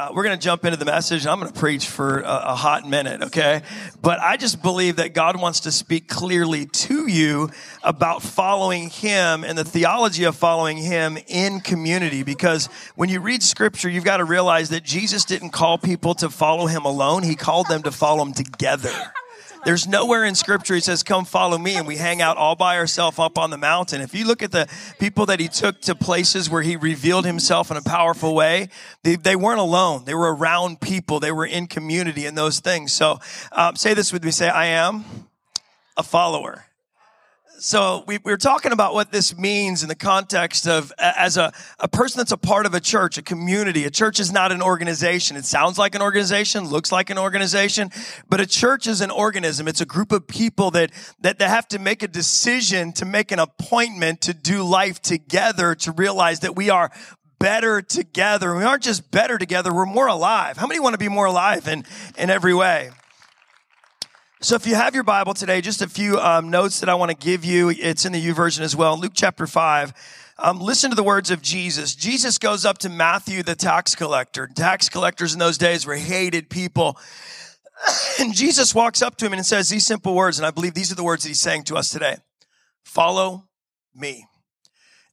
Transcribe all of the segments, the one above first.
Uh, we're going to jump into the message. I'm going to preach for a, a, hot minute, okay? But I just believe that God wants to speak clearly to you about following Him and the theology of following Him in community. Because when you read Scripture, you've got to realize that Jesus didn't call people to follow Him alone, He called them to follow Him together. There's nowhere in scripture he says, come follow me. And we hang out all by ourselves up on the mountain. If you look at the people that he took to places where he revealed himself in a powerful way, they, they weren't alone. They were around people. They were in community and those things. So um, say this with me. Say, I am a follower so we, we, were talking about what this means in the context of as a, a person that's a part of a church, a community. A church is not an organization. It sounds like an organization, looks like an organization, but a church is an organism. It's a group of people that, that, that have to make a decision to make an appointment to do life together to realize that we are better together. We aren't just better together, we're more alive. How many want to be more alive in, in every way? So, if you have your Bible today, just a few um, notes that I want to give you. It's in the YouVersion as well. Luke chapter 5. Um, listen to the words of Jesus. Jesus goes up to Matthew, the tax collector. Tax collectors in those days were hated people. And Jesus walks up to him and says these simple words, and I believe these are the words that he's saying to us today Follow me.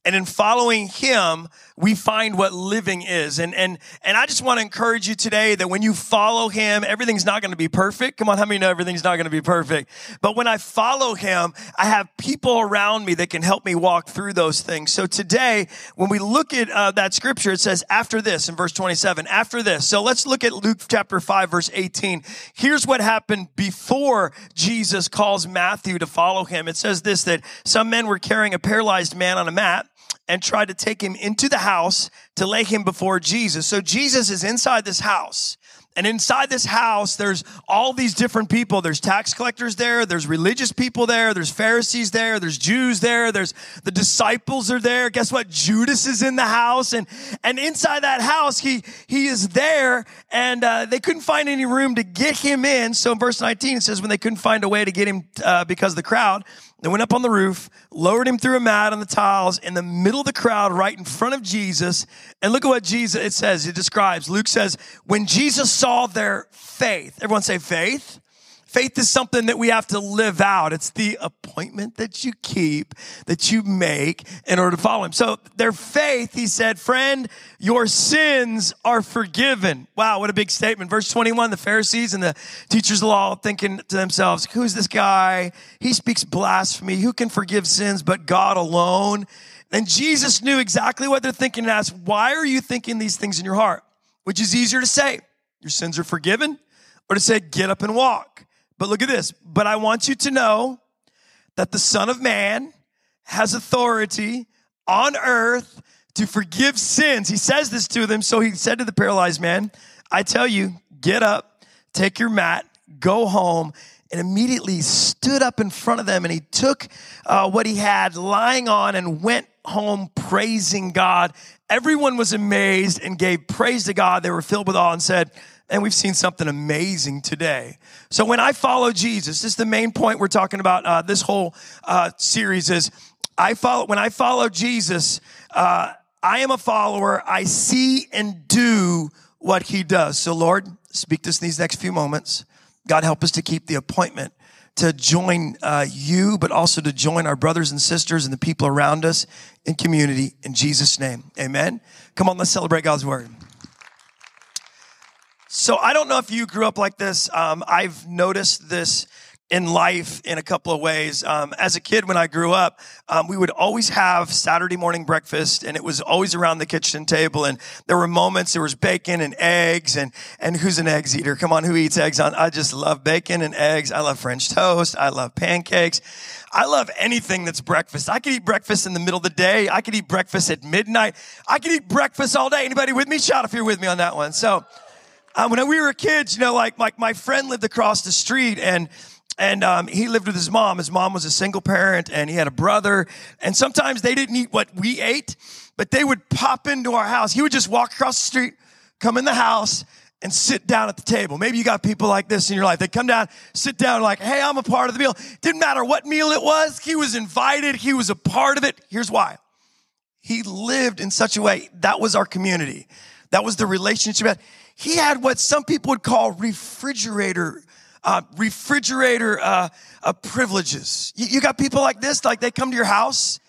And in following him, we find what living is. And, and, and I just want to encourage you today that when you follow him, everything's not going to be perfect. Come on, how many know everything's not going to be perfect? But when I follow him, I have people around me that can help me walk through those things. So today, when we look at uh, that scripture, it says after this in verse 27, after this. So let's look at Luke chapter 5, verse 18. Here's what happened before Jesus calls Matthew to follow him. It says this, that some men were carrying a paralyzed man on a mat and tried to take him into the house to lay him before Jesus. So Jesus is inside this house. And inside this house, there's all these different people. There's tax collectors there. There's religious people there. There's Pharisees there. There's Jews there. There's the disciples are there. Guess what? Judas is in the house. And, and inside that house, he, he is there and, uh, they couldn't find any room to get him in. So in verse 19, it says when they couldn't find a way to get him, uh, because of the crowd, they went up on the roof, lowered him through a mat on the tiles in the middle of the crowd, right in front of Jesus. And look at what Jesus, it says, it describes. Luke says, when Jesus saw their faith, everyone say faith. Faith is something that we have to live out. It's the appointment that you keep, that you make in order to follow him. So their faith, he said, friend, your sins are forgiven. Wow, what a big statement. Verse 21, the Pharisees and the teachers of law thinking to themselves, who's this guy? He speaks blasphemy. Who can forgive sins but God alone? And Jesus knew exactly what they're thinking and asked, why are you thinking these things in your heart? Which is easier to say, your sins are forgiven, or to say, get up and walk. But look at this. But I want you to know that the Son of Man has authority on earth to forgive sins. He says this to them. So he said to the paralyzed man, I tell you, get up, take your mat, go home. And immediately stood up in front of them and he took uh, what he had lying on and went home praising God. Everyone was amazed and gave praise to God. They were filled with awe and said, and we've seen something amazing today. So when I follow Jesus, this is the main point we're talking about. Uh, this whole uh, series is I follow when I follow Jesus. Uh, I am a follower. I see and do what He does. So Lord, speak to us in these next few moments. God, help us to keep the appointment to join uh, you, but also to join our brothers and sisters and the people around us in community. In Jesus' name, Amen. Come on, let's celebrate God's word. So I don't know if you grew up like this. Um, I've noticed this in life in a couple of ways. Um, as a kid, when I grew up, um, we would always have Saturday morning breakfast, and it was always around the kitchen table. And there were moments there was bacon and eggs, and and who's an eggs eater? Come on, who eats eggs? On I just love bacon and eggs. I love French toast. I love pancakes. I love anything that's breakfast. I could eat breakfast in the middle of the day. I could eat breakfast at midnight. I could eat breakfast all day. Anybody with me? Shout if you're with me on that one. So. Um, when we were kids, you know, like, like my friend lived across the street and, and um, he lived with his mom. His mom was a single parent and he had a brother. And sometimes they didn't eat what we ate, but they would pop into our house. He would just walk across the street, come in the house, and sit down at the table. Maybe you got people like this in your life. They come down, sit down, like, hey, I'm a part of the meal. Didn't matter what meal it was, he was invited, he was a part of it. Here's why. He lived in such a way, that was our community That was the relationship. He had what some people would call refrigerator, uh, refrigerator uh, uh, privileges. You, you got people like this, like they come to your house,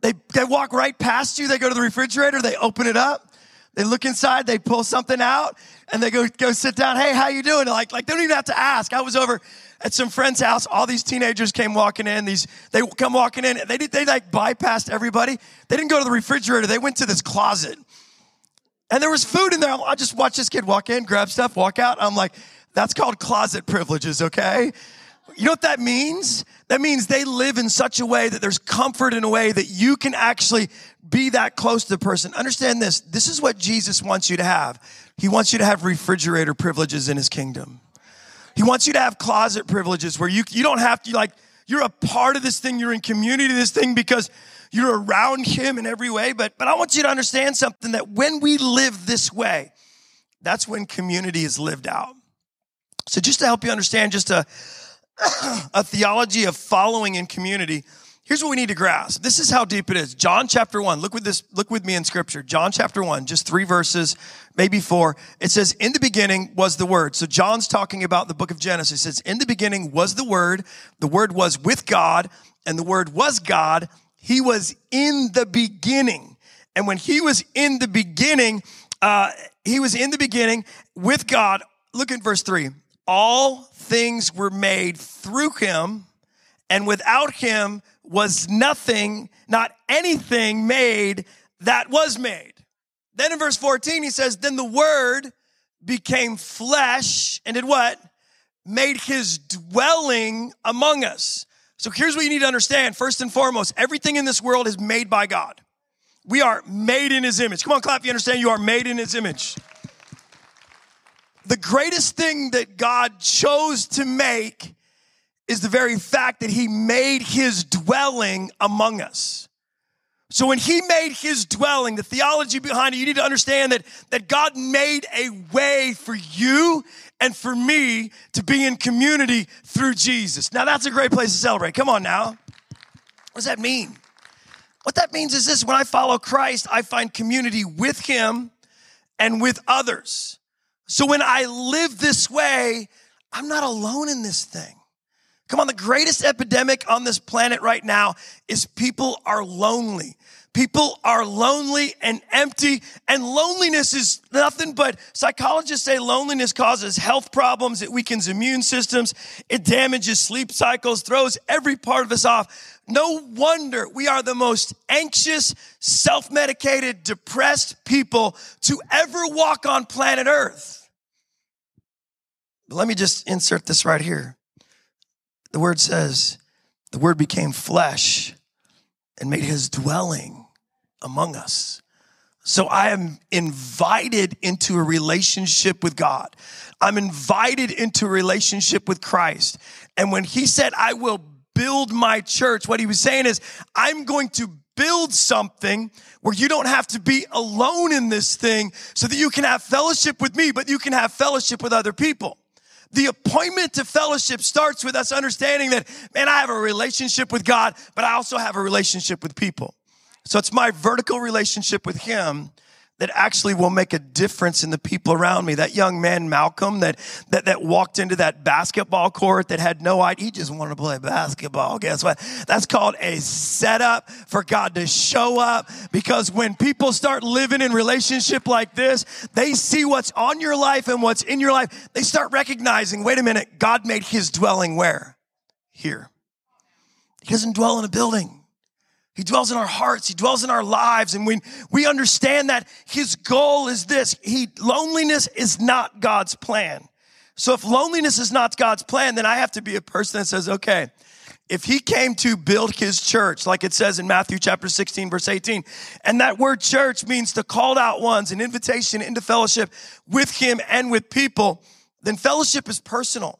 they, they walk right past you, they go to the refrigerator, they open it up, they look inside, they pull something out, and they go go sit down. Hey, how you doing? Like like they don't even have to ask. I was over at some friend's house. All these teenagers came walking in. These they come walking in. They did they like bypassed everybody. They didn't go to the refrigerator. They went to this closet, and there was food in there. I just watched this kid walk in, grab stuff, walk out. I'm like, that's called closet privileges. Okay. You know what that means? That means they live in such a way that there's comfort in a way that you can actually be that close to the person. Understand this. This is what Jesus wants you to have. He wants you to have refrigerator privileges in his kingdom. He wants you to have closet privileges where you, you don't have to like, you're a part of this thing. You're in community of this thing because you're around him in every way. But, but I want you to understand something that when we live this way, that's when community is lived out. So just to help you understand just a, a theology of following in community, here's what we need to grasp. This is how deep it is. John chapter 1. Look with this look with me in scripture. John chapter 1, just 3 verses, maybe 4. It says in the beginning was the word. So John's talking about the book of Genesis. It says in the beginning was the word. The word was with God and the word was God. He was in the beginning. And when he was in the beginning, uh, he was in the beginning with God. Look at verse 3. All things were made through him, and without him was nothing, not anything made that was made. Then in verse 14, he says, Then the word became flesh and did what? Made his dwelling among us. So here's what you need to understand. First and foremost, everything in this world is made by God. We are made in his image. Come on, clap you understand you are made in his image the greatest thing that God chose to make is the very fact that he made his dwelling among us. So when he made his dwelling, the theology behind it, you need to understand that, that God made a way for you and for me to be in community through Jesus. Now that's a great place to celebrate. Come on now. What does that mean? What that means is this when I follow Christ, I find community with him and with others. So when I live this way, I'm not alone in this thing. Come on, the greatest epidemic on this planet right now is people are lonely. People are lonely and empty, and loneliness is nothing but psychologists say loneliness causes health problems, it weakens immune systems, it damages sleep cycles, throws every part of us off. No wonder we are the most anxious, self medicated, depressed people to ever walk on planet Earth. But let me just insert this right here. The word says, the word became flesh and made his dwelling among us. So I am invited into a relationship with God. I'm invited into a relationship with Christ. And when he said, I will build my church, what he was saying is, I'm going to build something where you don't have to be alone in this thing so that you can have fellowship with me, but you can have fellowship with other people. The appointment to fellowship starts with us understanding that, man, I have a relationship with God, but I also have a relationship with people. So it's my vertical relationship with Him that actually will make a difference in the people around me. That young man, Malcolm, that, that, that walked into that basketball court that had no idea, he just wanted to play basketball. Guess what? That's called a setup for God to show up because when people start living in relationship like this, they see what's on your life and what's in your life. They start recognizing, wait a minute, God made his dwelling where? Here. He doesn't dwell in a building. He dwells in our hearts. He dwells in our lives. And when we understand that his goal is this, he, loneliness is not God's plan. So if loneliness is not God's plan, then I have to be a person that says, okay, if he came to build his church, like it says in Matthew chapter 16, verse 18, and that word church means the called out ones, an invitation into fellowship with him and with people, then fellowship is personal.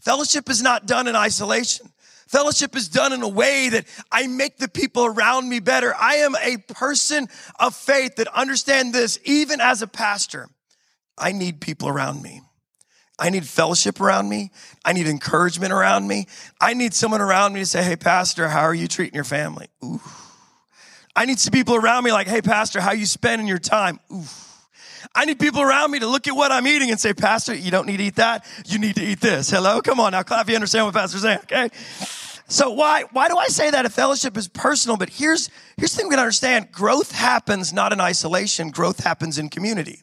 Fellowship is not done in isolation. Fellowship is done in a way that I make the people around me better. I am a person of faith that understand this even as a pastor. I need people around me. I need fellowship around me. I need encouragement around me. I need someone around me to say, Hey, pastor, how are you treating your family? Ooh. I need some people around me like, Hey, pastor, how you spending your time? Ooh. I need people around me to look at what I'm eating and say, Pastor, you don't need to eat that. You need to eat this. Hello? Come on now. Clap if you understand what Pastor's saying, okay? So why, why do I say that? A fellowship is personal, but here's, here's the thing we gotta understand. Growth happens not in isolation. Growth happens in community.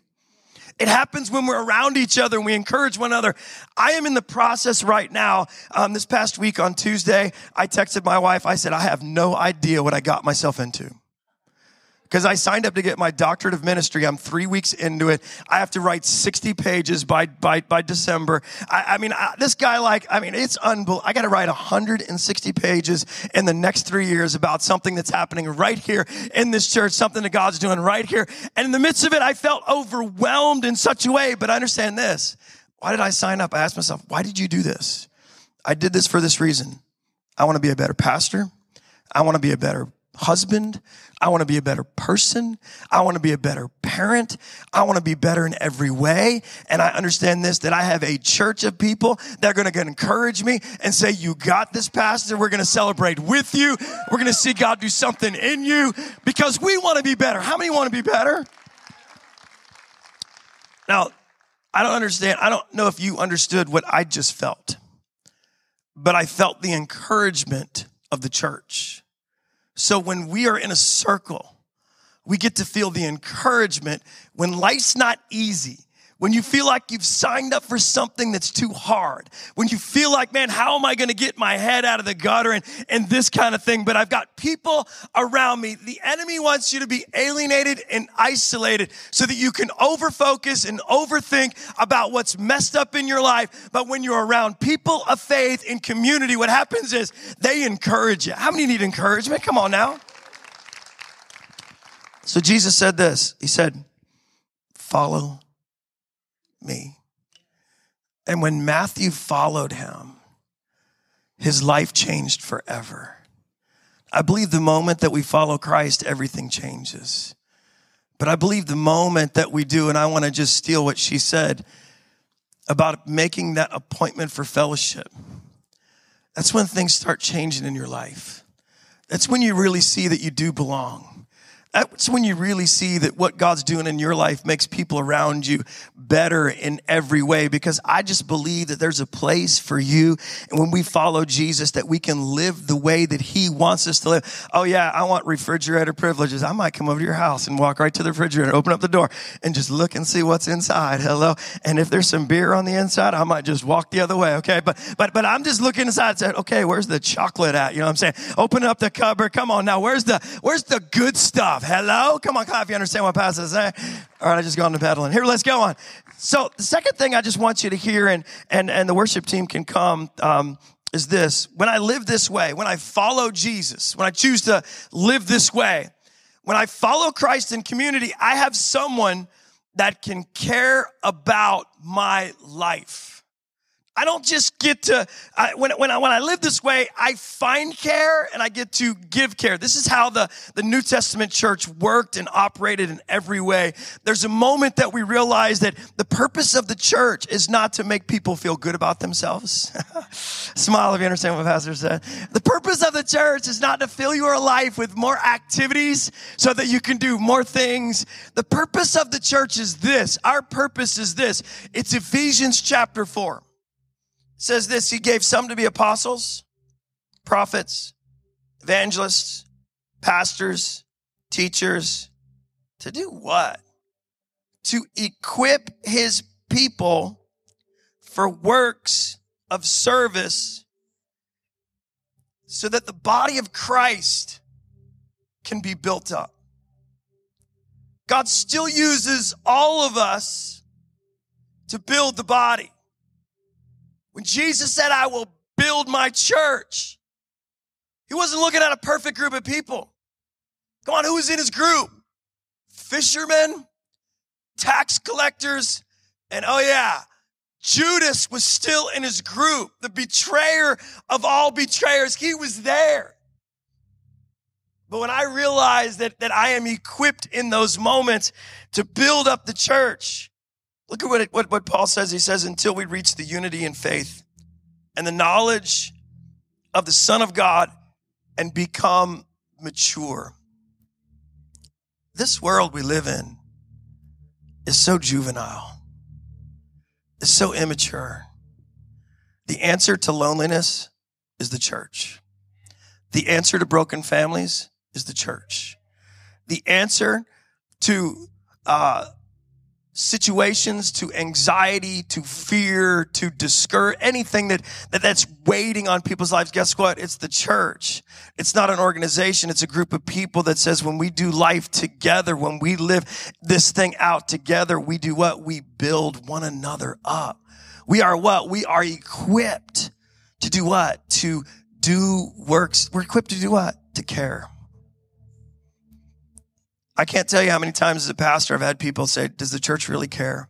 It happens when we're around each other and we encourage one another. I am in the process right now. Um, this past week on Tuesday, I texted my wife. I said, I have no idea what I got myself into because I signed up to get my doctorate of ministry. I'm three weeks into it. I have to write 60 pages by, by, by December. I, I mean, I, this guy, like, I mean, it's unbelievable. I got to write 160 pages in the next three years about something that's happening right here in this church, something that God's doing right here. And in the midst of it, I felt overwhelmed in such a way. But I understand this. Why did I sign up? I asked myself, why did you do this? I did this for this reason. I want to be a better pastor. I want to be a better husband. I want to be a better person. I want to be a better parent. I want to be better in every way. And I understand this, that I have a church of people that are going to encourage me and say, you got this, pastor. We're going to celebrate with you. We're going to see God do something in you because we want to be better. How many want to be better? Now, I don't understand. I don't know if you understood what I just felt, but I felt the encouragement of the church. So when we are in a circle, we get to feel the encouragement when life's not easy. When you feel like you've signed up for something that's too hard. When you feel like, man, how am I going to get my head out of the gutter and, and this kind of thing? But I've got people around me. The enemy wants you to be alienated and isolated so that you can overfocus and overthink about what's messed up in your life. But when you're around people of faith in community, what happens is they encourage you. How many need encouragement? Come on now. So Jesus said this. He said, follow me. And when Matthew followed him, his life changed forever. I believe the moment that we follow Christ, everything changes. But I believe the moment that we do, and I want to just steal what she said about making that appointment for fellowship, that's when things start changing in your life. That's when you really see that you do belong. That's when you really see that what God's doing in your life makes people around you better in every way because I just believe that there's a place for you. And when we follow Jesus, that we can live the way that he wants us to live. Oh yeah, I want refrigerator privileges. I might come over to your house and walk right to the refrigerator, open up the door and just look and see what's inside. Hello. And if there's some beer on the inside, I might just walk the other way. Okay. But, but, but I'm just looking inside and saying, okay, where's the chocolate at? You know what I'm saying? Open up the cupboard. Come on now. Where's the, where's the good stuff? Hello? Come on, if you understand what Pastor is saying. All right, I just gone to pedaling. Here, let's go on. So the second thing I just want you to hear, and and and the worship team can come, um, is this: when I live this way, when I follow Jesus, when I choose to live this way, when I follow Christ in community, I have someone that can care about my life. I don't just get to, I, when, when, I, when I live this way, I find care and I get to give care. This is how the, the New Testament church worked and operated in every way. There's a moment that we realize that the purpose of the church is not to make people feel good about themselves. Smile if you understand what the Pastor said. The purpose of the church is not to fill your life with more activities so that you can do more things. The purpose of the church is this. Our purpose is this. It's Ephesians chapter 4 says this He gave some to be apostles, prophets, evangelists, pastors, teachers. To do what? To equip his people for works of service so that the body of Christ can be built up. God still uses all of us to build the body. When Jesus said, I will build my church, he wasn't looking at a perfect group of people. Come on, who was in his group? Fishermen, tax collectors, and oh yeah, Judas was still in his group, the betrayer of all betrayers. He was there. But when I realized that, that I am equipped in those moments to build up the church, Look at what, it, what, what Paul says. He says, until we reach the unity in faith and the knowledge of the Son of God and become mature. This world we live in, is so juvenile, it's so immature. The answer to loneliness is the church. The answer to broken families is the church. The answer to uh, situations, to anxiety, to fear, to discourage, anything that, that that's waiting on people's lives. Guess what? It's the church. It's not an organization. It's a group of people that says when we do life together, when we live this thing out together, we do what? We build one another up. We are what? We are equipped to do what? To do works. We're equipped to do what? To care. I can't tell you how many times as a pastor I've had people say, does the church really care?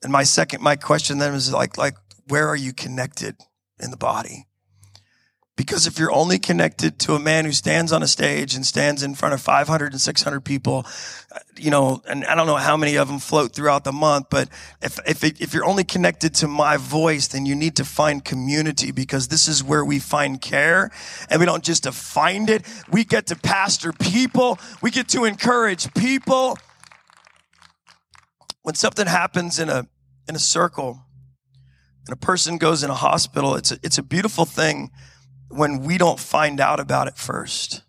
And my second, my question then is like, like, where are you connected in the body? Because if you're only connected to a man who stands on a stage and stands in front of 500 and 600 people, uh, you know, and I don't know how many of them float throughout the month, but if, if, if you're only connected to my voice, then you need to find community because this is where we find care and we don't just find it. We get to pastor people. We get to encourage people. When something happens in a, in a circle and a person goes in a hospital, it's a, it's a beautiful thing when we don't find out about it first.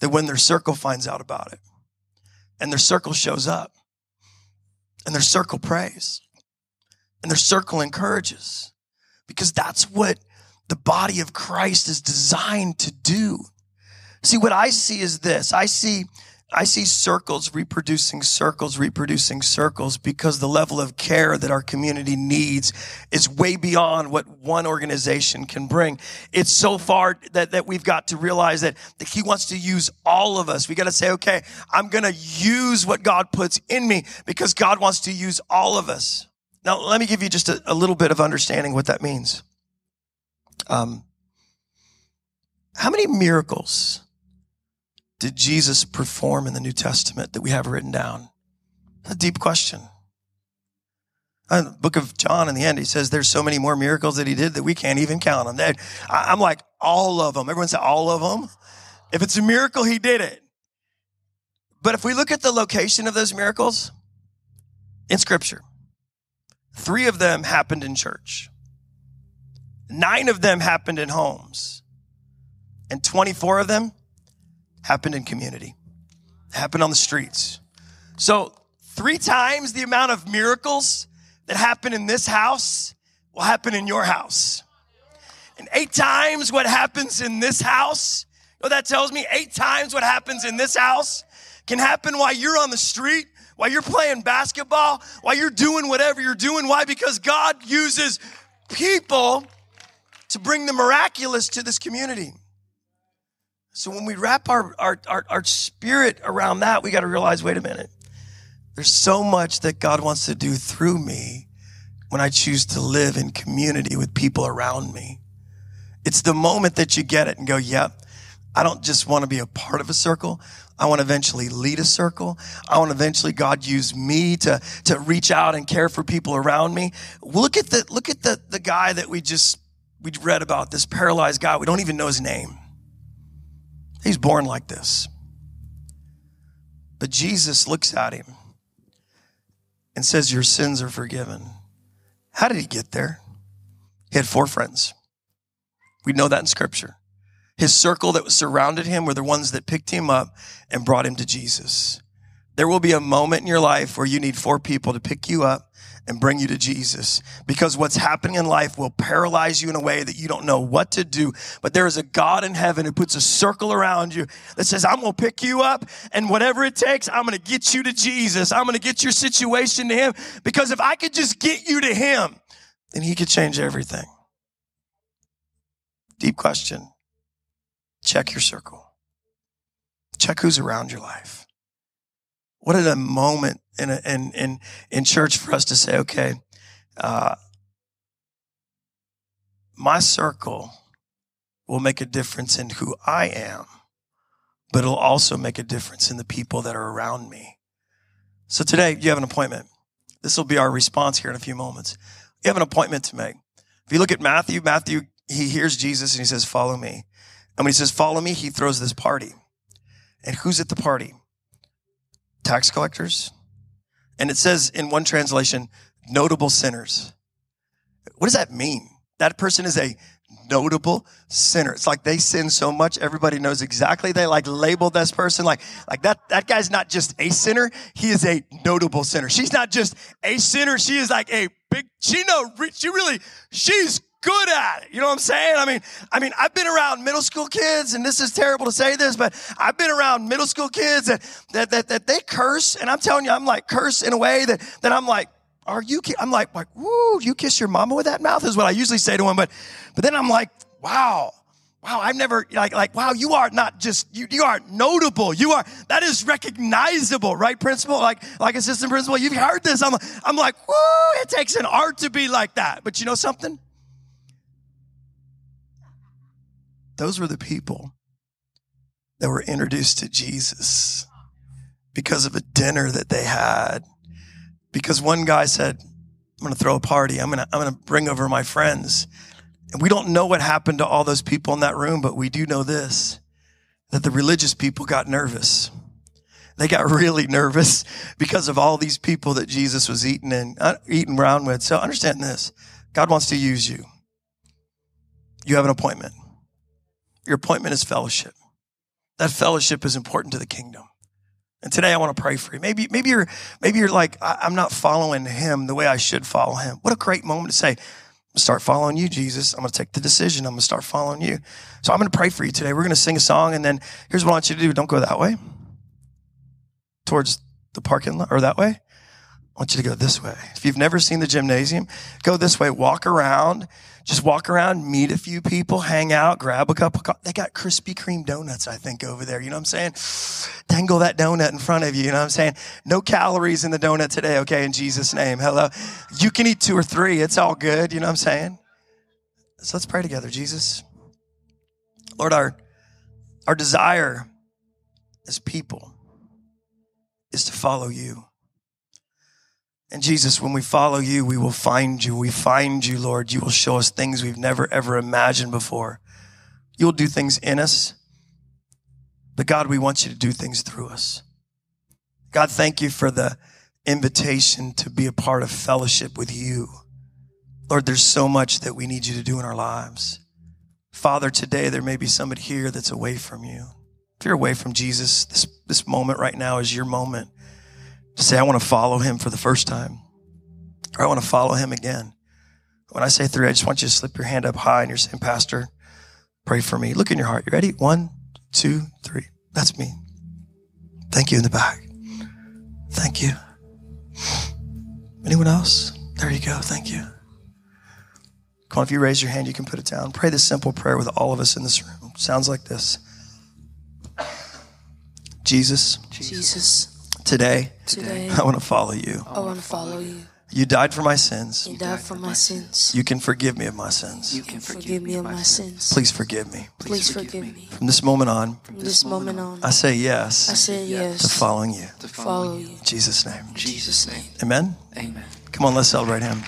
That when their circle finds out about it and their circle shows up and their circle prays and their circle encourages because that's what the body of Christ is designed to do. See, what I see is this I see I see circles reproducing circles, reproducing circles because the level of care that our community needs is way beyond what one organization can bring. It's so far that, that we've got to realize that, that he wants to use all of us. We got to say, okay, I'm going to use what God puts in me because God wants to use all of us. Now, let me give you just a, a little bit of understanding what that means. Um, how many miracles did Jesus perform in the New Testament that we have written down? a deep question. In the book of John, in the end, he says there's so many more miracles that he did that we can't even count them. I'm like, all of them. Everyone say all of them. If it's a miracle, he did it. But if we look at the location of those miracles in scripture, three of them happened in church. Nine of them happened in homes. And 24 of them happened in community, happened on the streets. So, three times the amount of miracles that happen in this house will happen in your house. And eight times what happens in this house, you know that tells me? Eight times what happens in this house can happen while you're on the street, while you're playing basketball, while you're doing whatever you're doing. Why? Because God uses people to bring the miraculous to this community. So when we wrap our, our, our, our spirit around that, we got to realize, wait a minute. There's so much that God wants to do through me when I choose to live in community with people around me. It's the moment that you get it and go, yep, I don't just want to be a part of a circle. I want to eventually lead a circle. I want to eventually God use me to, to reach out and care for people around me. Look at the, look at the, the guy that we just, we read about, this paralyzed guy. We don't even know his name. He's born like this. But Jesus looks at him and says, Your sins are forgiven. How did he get there? He had four friends. We know that in scripture. His circle that surrounded him were the ones that picked him up and brought him to Jesus. There will be a moment in your life where you need four people to pick you up and bring you to Jesus because what's happening in life will paralyze you in a way that you don't know what to do. But there is a God in heaven who puts a circle around you that says, I'm going to pick you up and whatever it takes, I'm going to get you to Jesus. I'm going to get your situation to him because if I could just get you to him, then he could change everything. Deep question. Check your circle. Check who's around your life. What a moment in, a, in, in, in church for us to say, okay, uh, my circle will make a difference in who I am, but it'll also make a difference in the people that are around me. So today, you have an appointment. This will be our response here in a few moments. You have an appointment to make. If you look at Matthew, Matthew, he hears Jesus and he says, Follow me. And when he says, Follow me, he throws this party. And who's at the party? Tax collectors, And it says in one translation, notable sinners. What does that mean? That person is a notable sinner. It's like they sin so much, everybody knows exactly. They like label this person like, like that, that guy's not just a sinner. He is a notable sinner. She's not just a sinner. She is like a big, she know, she really, she's good at it. You know what I'm saying? I mean, I mean, I've been around middle school kids, and this is terrible to say this, but I've been around middle school kids that that that, that they curse, and I'm telling you, I'm like curse in a way that that I'm like, are you? I'm like, like, woo, you kiss your mama with that mouth is what I usually say to them, but but then I'm like, wow. Wow, I've never like like wow, you are not just you you are notable. You are that is recognizable, right? Principal, like like assistant principal, you've heard this. I'm I'm like, woo, it takes an art to be like that. But you know something? Those were the people that were introduced to Jesus because of a dinner that they had. Because one guy said, I'm going to throw a party. I'm going to, I'm going to bring over my friends. And we don't know what happened to all those people in that room, but we do know this, that the religious people got nervous. They got really nervous because of all these people that Jesus was eating and uh, eating around with. So understand this. God wants to use you. You have an appointment. Your appointment is fellowship. That fellowship is important to the kingdom. And today I want to pray for you. Maybe, maybe you're, maybe you're like, I'm not following him the way I should follow him. What a great moment to say, start following you, Jesus. I'm going to take the decision. I'm going to start following you. So I'm going to pray for you today. We're going to sing a song and then here's what I want you to do. Don't go that way towards the parking lot or that way. I want you to go this way. If you've never seen the gymnasium, go this way, walk around just walk around, meet a few people, hang out, grab a cup of coffee. They got Krispy Kreme donuts, I think, over there. You know what I'm saying? Dangle that donut in front of you. You know what I'm saying? No calories in the donut today, okay? In Jesus' name. Hello. You can eat two or three. It's all good. You know what I'm saying? So let's pray together, Jesus. Lord, our, our desire as people is to follow you. And Jesus, when we follow you, we will find you. We find you, Lord. You will show us things we've never, ever imagined before. You'll do things in us. But God, we want you to do things through us. God, thank you for the invitation to be a part of fellowship with you. Lord, there's so much that we need you to do in our lives. Father, today there may be somebody here that's away from you. If you're away from Jesus, this, this moment right now is your moment to say, I want to follow him for the first time, or I want to follow him again. When I say three, I just want you to slip your hand up high and you're saying, Pastor, pray for me. Look in your heart. You ready? One, two, three. That's me. Thank you in the back. Thank you. Anyone else? There you go. Thank you. Come on, if you raise your hand, you can put it down. Pray this simple prayer with all of us in this room. Sounds like this Jesus. Jesus. Today, Today, I want to follow you. I want to follow you. You died for my sins. You died for my sins. You can forgive me of my sins. You can forgive me of my sins. Please forgive me. Please forgive me. From this moment on, From this moment on, I say yes. I say yes to following you. to follow you. In Jesus' name. Jesus' name. Amen. Amen. Come on, let's celebrate him.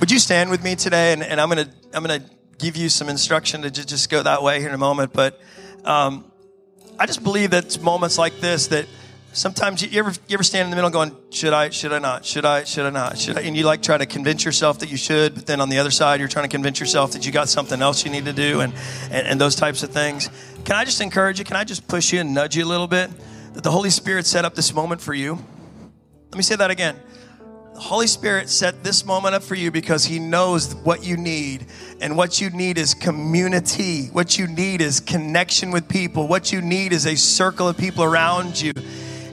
Would you stand with me today? And, and I'm gonna I'm gonna give you some instruction to just go that way here in a moment. But um, I just believe that it's moments like this that sometimes you, ever you ever stand in the middle going, should I, should I not, should I, should I not, should I? And you like try to convince yourself that you should, but then on the other side you're trying to convince yourself that you got something else you need to do, and and, and those types of things. Can I just encourage you? Can I just push you and nudge you a little bit? That the Holy Spirit set up this moment for you. Let me say that again. The Holy Spirit set this moment up for you because He knows what you need. And what you need is community. What you need is connection with people. What you need is a circle of people around you.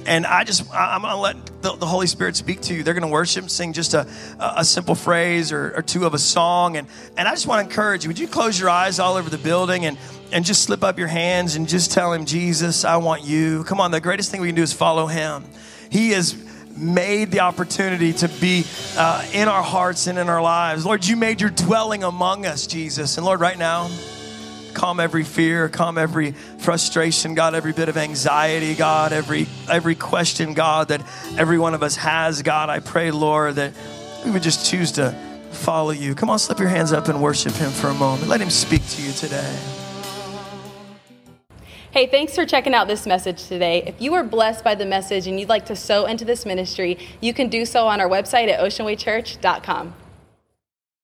And I just, I'm going to let the, the Holy Spirit speak to you. They're going to worship, sing just a, a a simple phrase or, or two of a song. And, and I just want to encourage you. Would you close your eyes all over the building and, and just slip up your hands and just tell Him, Jesus, I want you. Come on, the greatest thing we can do is follow Him. He is made the opportunity to be uh, in our hearts and in our lives. Lord, you made your dwelling among us, Jesus. And Lord, right now, calm every fear, calm every frustration, God, every bit of anxiety, God, every every question, God, that every one of us has, God. I pray, Lord, that we would just choose to follow you. Come on, slip your hands up and worship him for a moment. Let him speak to you today. Hey, thanks for checking out this message today. If you were blessed by the message and you'd like to sow into this ministry, you can do so on our website at oceanwaychurch.com.